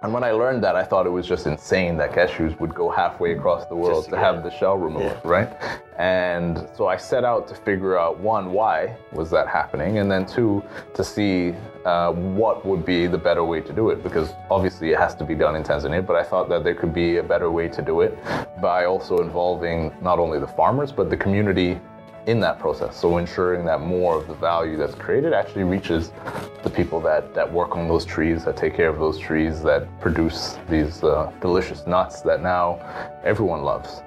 And when I learned that, I thought it was just insane that cashews would go halfway across the world to have it. the shell removed, Yeah. right? And so I set out to figure out one, why was that happening, and then two, to see uh, what would be the better way to do it, because obviously it has to be done in Tanzania. But I thought that there could be a better way to do it by also involving not only the farmers but the community in that process. So ensuring that more of the value that's created actually reaches the people that, that work on those trees, that take care of those trees, that produce these uh, delicious nuts that now everyone loves.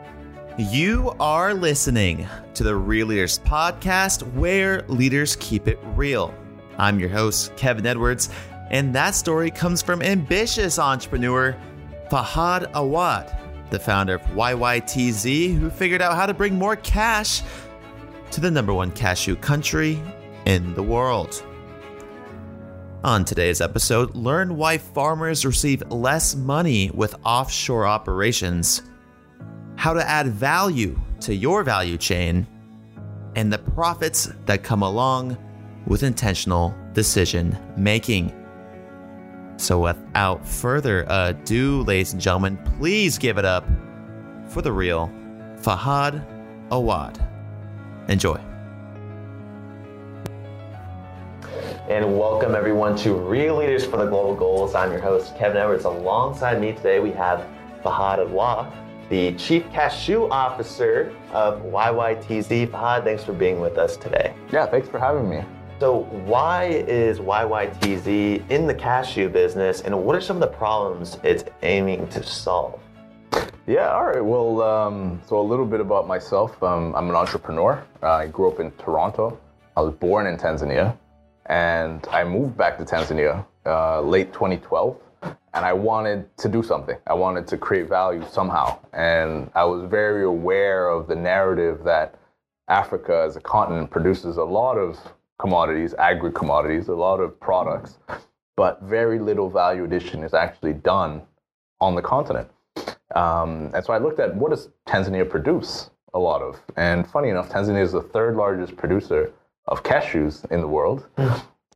You are listening to the Real Leaders Podcast, where leaders keep it real. I'm your host, Kevin Edwards, and that story comes from ambitious entrepreneur Fahad Awad, the founder of YYTZ, who figured out how to bring more cash to the number one cashew country in the world. On today's episode, learn why farmers receive less money with offshore operations how to add value to your value chain, and the profits that come along with intentional decision making. So, without further ado, ladies and gentlemen, please give it up for the real Fahad Awad. Enjoy. And welcome everyone to Real Leaders for the Global Goals. I'm your host, Kevin Edwards. Alongside me today, we have Fahad Awad, the Chief Cashew Officer of YYTZ. Fahad, thanks for being with us today. Yeah, thanks for having me. So, why is YYTZ in the cashew business, and what are some of the problems it's aiming to solve? Yeah, all right. Well, um, so a little bit about myself. Um, I'm an entrepreneur. I grew up in Toronto. I was born in Tanzania, and I moved back to Tanzania uh, late 2012. And I wanted to do something. I wanted to create value somehow. And I was very aware of the narrative that Africa as a continent produces a lot of commodities, agri commodities, a lot of products, but very little value addition is actually done on the continent. Um, and so I looked at what does Tanzania produce a lot of, and funny enough, Tanzania is the third largest producer of cashews in the world.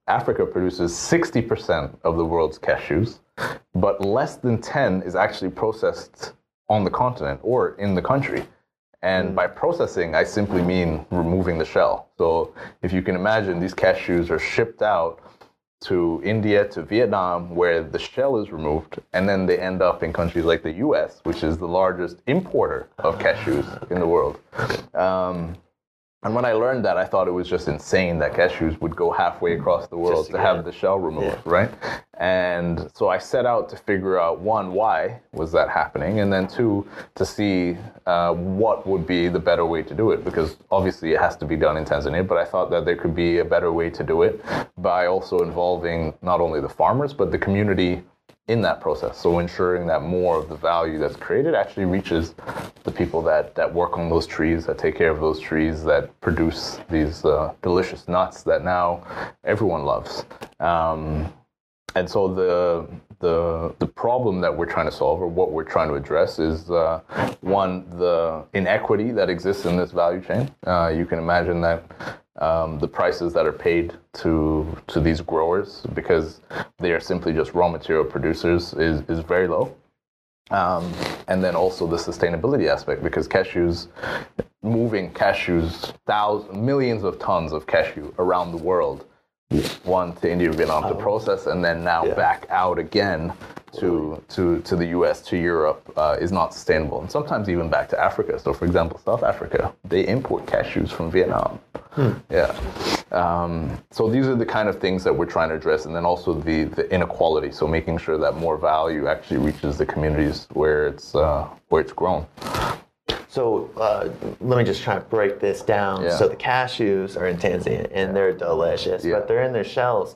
Africa produces 60% of the world's cashews, but less than 10 is actually processed on the continent or in the country. And by processing, I simply mean removing the shell. So if you can imagine, these cashews are shipped out to India, to Vietnam, where the shell is removed, and then they end up in countries like the US, which is the largest importer of cashews in the world. Um, and when I learned that, I thought it was just insane that cashews would go halfway across the world to to have it. the shell removed, Yeah. right? And so I set out to figure out one, why was that happening, and then two, to see uh, what would be the better way to do it, because obviously it has to be done in Tanzania. But I thought that there could be a better way to do it by also involving not only the farmers but the community in that process. So ensuring that more of the value that's created actually reaches the people that, that work on those trees, that take care of those trees, that produce these uh, delicious nuts that now everyone loves. Um, and so the the the problem that we're trying to solve, or what we're trying to address, is uh, one the inequity that exists in this value chain. Uh, you can imagine that um, the prices that are paid to to these growers, because they are simply just raw material producers, is is very low. Um, and then also the sustainability aspect, because cashews, moving cashews, thousands, millions of tons of cashew around the world, one to India, Vietnam to process, and then now Yeah. back out again to to to the U.S. to Europe uh, is not sustainable, and sometimes even back to Africa. So, for example, South Africa, they import cashews from Vietnam. Yeah. Um, so these are the kind of things that we're trying to address, and then also the the inequality. So making sure that more value actually reaches the communities where it's uh, where it's grown. So uh, let me just try to break this down. Yeah. So the cashews are in Tanzania and they're delicious, Yeah. but they're in their shells.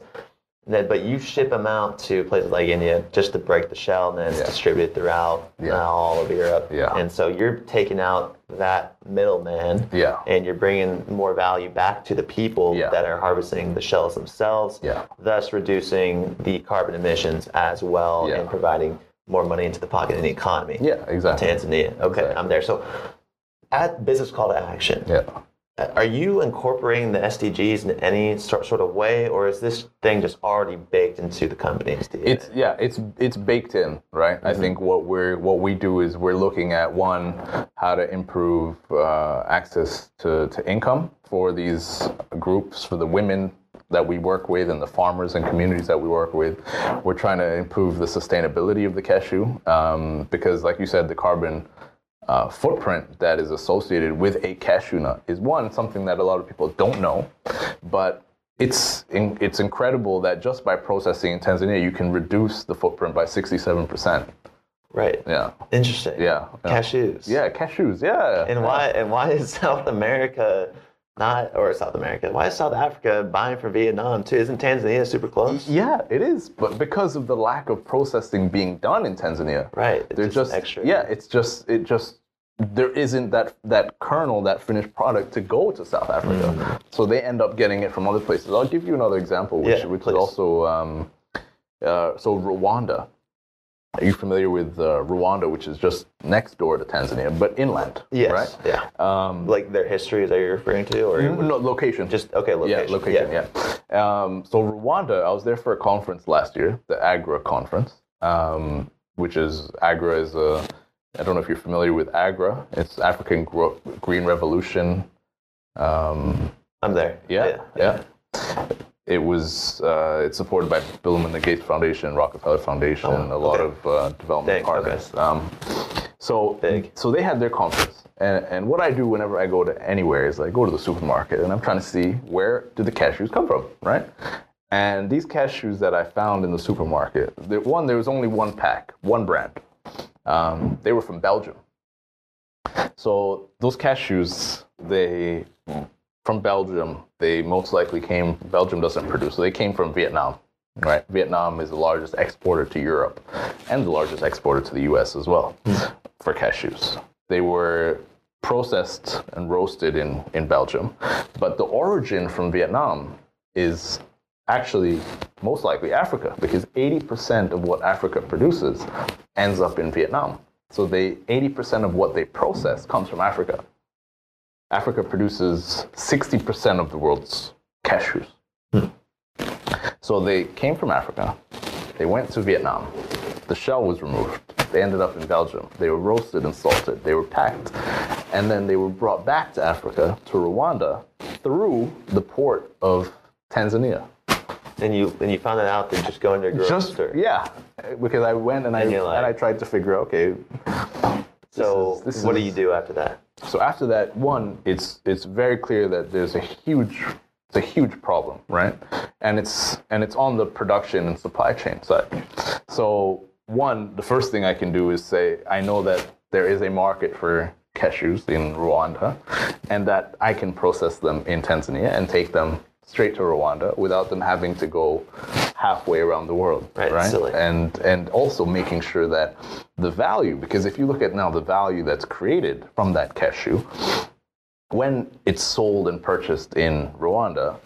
But you ship them out to places like India just to break the shell, and then it's Yeah. distributed throughout uh, all of Europe. Yeah. And so you're taking out that middleman, Yeah. and you're bringing more value back to the people Yeah. that are harvesting the shells themselves. Yeah. Thus reducing the carbon emissions as well, Yeah. and providing more money into the pocket of the economy. Yeah, exactly. Tanzania. Okay, Exactly. I'm there. So, at business call to action, Yeah. Are you incorporating the SDGs in any sort, of way, or is this thing just already baked into the company's DNA? It's yeah, it's it's baked in, right? I think what we're what we do is we're looking at one how to improve uh, access to, to income for these groups for the women that we work with and the farmers and communities that we work with. We're trying to improve the sustainability of the cashew um, because, like you said, the carbon uh, footprint that is associated with a cashew nut is one something that a lot of people don't know, but it's in, it's incredible that just by processing in Tanzania you can reduce the footprint by 67 percent. right. Yeah, Interesting. yeah, yeah. Cashews. Yeah, cashews. Yeah. And why and why is South America not or South America? Why is South Africa buying from Vietnam too? Isn't Tanzania super close? Yeah, it is, but because of the lack of processing being done in Tanzania, Right. It's they're just, just, extra. Yeah, it's just it just there isn't that that kernel, that finished product to go to South Africa. So they end up getting it from other places. I'll give you another example, which Yeah, which please. is also um, uh, so Rwanda. Are you familiar with uh, Rwanda, which is just next door to Tanzania, but inland? Yes. Right. Yeah. Um, Like their history is that you're referring to, or no, location. just okay, location. Yeah, location. Yeah. Um, so Rwanda, I was there for a conference last year, the AGRA conference, um, which is AGRA is a. I don't know if you're familiar with AGRA. It's African Gro- Green Revolution. Um, I'm there. yeah, yeah. It was. Uh, it's supported by Bill and Melinda Gates Foundation, Rockefeller Foundation, Oh, a lot okay. of uh, development okay. partners. Um, so Big. So they had their conference, and, and what I do whenever I go to anywhere is I go to the supermarket and I'm trying to see where do the cashews come from, right? And these cashews that I found in the supermarket, there, one there was only one pack, one brand. Um, they were from Belgium. So those cashews, they from Belgium, they most likely came. Belgium doesn't produce, so they came from Vietnam. Right, Vietnam is the largest exporter to Europe, and the largest exporter to the U.S. as well for cashews. They were processed and roasted in in Belgium, but the origin from Vietnam is actually most likely Africa because 80% of what Africa produces ends up in Vietnam. So they 80% of what they process comes from Africa. Africa produces 60% of the world's cashews. Hmm. So they came from Africa. They went to Vietnam. The shell was removed. They ended up in Belgium. They were roasted and salted. They were packed. And then they were brought back to Africa, to Rwanda, through the port of Tanzania. And you and you found that out through just going to a grocery Just store. yeah, because I went and I And like- and I tried to figure out okay. So is- what do you do after that? So after that, one, it's it's very clear that there's a huge it's a huge problem, right? And it's and it's on the production and supply chain side. So one, the first thing I can do is say I know that there is a market for cashews in Rwanda, and that I can process them in Tanzania and take them straight to Rwanda without them having to go halfway around the world, Right, right? silly. and and also making sure that the value because if you look at now the value that's created from that cashew when it's sold and purchased in Rwanda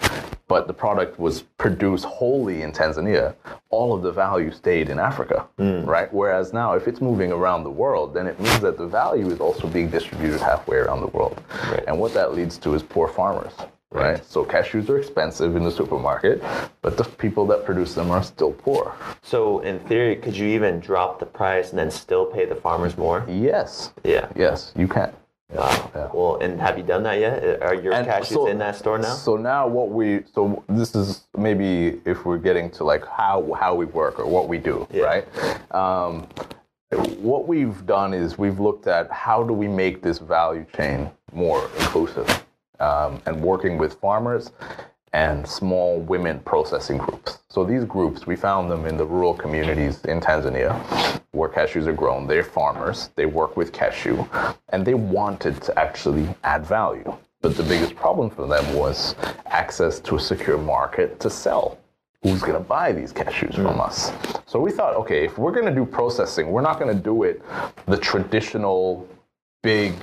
but the product was produced wholly in Tanzania all of the value stayed in Africa mm. right whereas now if it's moving around the world then it means that the value is also being distributed halfway around the world Right. and what that leads to is poor farmers right so cashews are expensive in the supermarket but the people that produce them are still poor So in theory, could you even drop the price and then still pay the farmers more? yes Yeah. Yes, you can. Wow. Yeah. Well, and have you done that yet? Are your And cashews so- in that store now? So now what we so this is maybe if we're getting to like how how we work or what we do, Yeah. right? Um, what we've done is we've looked at how do we make this value chain more inclusive, um, and working with farmers and small women processing groups. So these groups, we found them in the rural communities in Tanzania where cashews are grown. They're farmers, they work with cashew, and they wanted to actually add value. But the biggest problem for them was access to a secure market to sell. Who's going to buy these cashews from us? So we thought, okay, if we're going to do processing, we're not going to do it the traditional big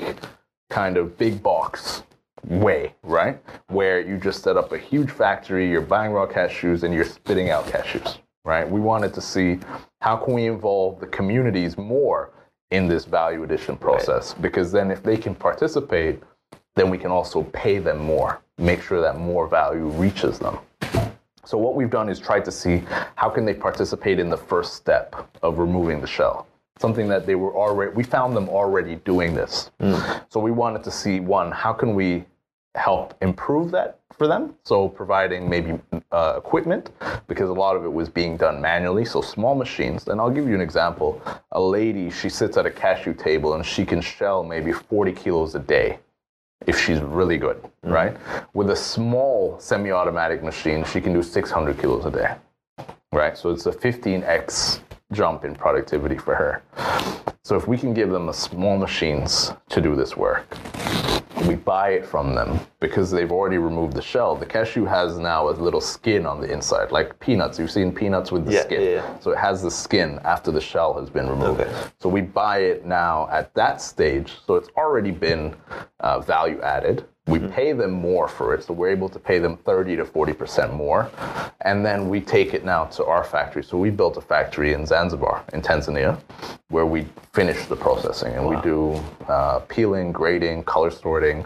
kind of big box way, right? Where you just set up a huge factory, you're buying raw cashews and you're spitting out cashews, right? We wanted to see how can we involve the communities more in this value addition process because then if they can participate then we can also pay them more, make sure that more value reaches them. So what we've done is tried to see how can they participate in the first step of removing the shell. Something that they were already, we found them already doing this. Hmm. So we wanted to see one, how can we help improve that for them? So providing maybe uh, equipment, because a lot of it was being done manually. So small machines. And I'll give you an example. A lady, she sits at a cashew table and she can shell maybe 40 kilos a day if she's really good, right? With a small semi-automatic machine, she can do 600 kilos a day, right? So it's a 15x jump in productivity for her. So if we can give them the small machines to do this work, we buy it from them because they've already removed the shell. The cashew has now a little skin on the inside, like peanuts. You've seen peanuts with the Yeah, skin. yeah, yeah. So it has the skin after the shell has been removed. Okay. So we buy it now at that stage. So it's already been uh, value added. We pay them more for it. So we're able to pay them 30 to 40% more. And then we take it now to our factory. So we built a factory in Zanzibar, in Tanzania, where we finish the processing and we do uh, peeling, grading, color sorting.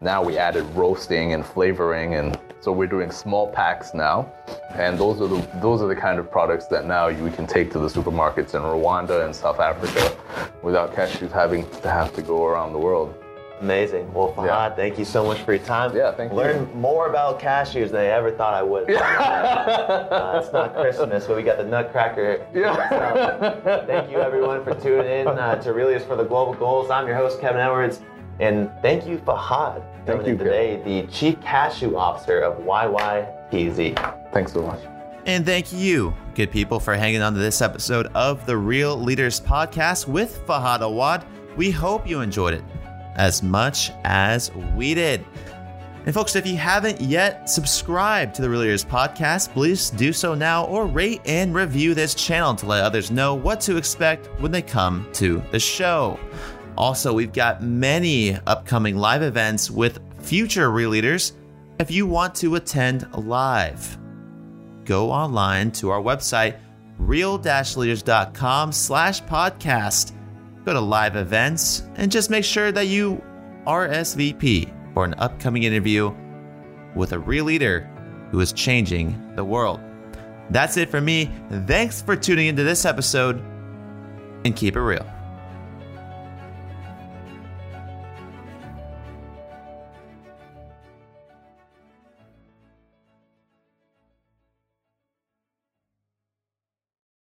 Now we added roasting and flavoring and so we're doing small packs now, and those are the those are the kind of products that now we can take to the supermarkets in Rwanda and South Africa, without cashews having to have to go around the world. Amazing. Well, Fahad, Yeah. thank you so much for your time. Yeah, thank you. Learn more about cashews than I ever thought I would. Uh, it's not Christmas, but we got the Nutcracker. Yeah. thank you, everyone, for tuning in uh, to Real Leaders for the Global Goals. I'm your host, Kevin Edwards. And thank you, Fahad, Thank coming you, in today, the Chief Cashew Officer of YYTZ. Thanks so much. And thank you, good people, for hanging on to this episode of the Real Leaders Podcast with Fahad Awad. We hope you enjoyed it as much as we did. And folks, if you haven't yet subscribed to the Real Leaders Podcast, please do so now or rate and review this channel to let others know what to expect when they come to the show. Also, we've got many upcoming live events with future Real Leaders if you want to attend live go online to our website real-leaders.com slash podcast go to live events and just make sure that you rsvp for an upcoming interview with a real leader who is changing the world. That's it for me. Thanks for tuning into this episode and keep it real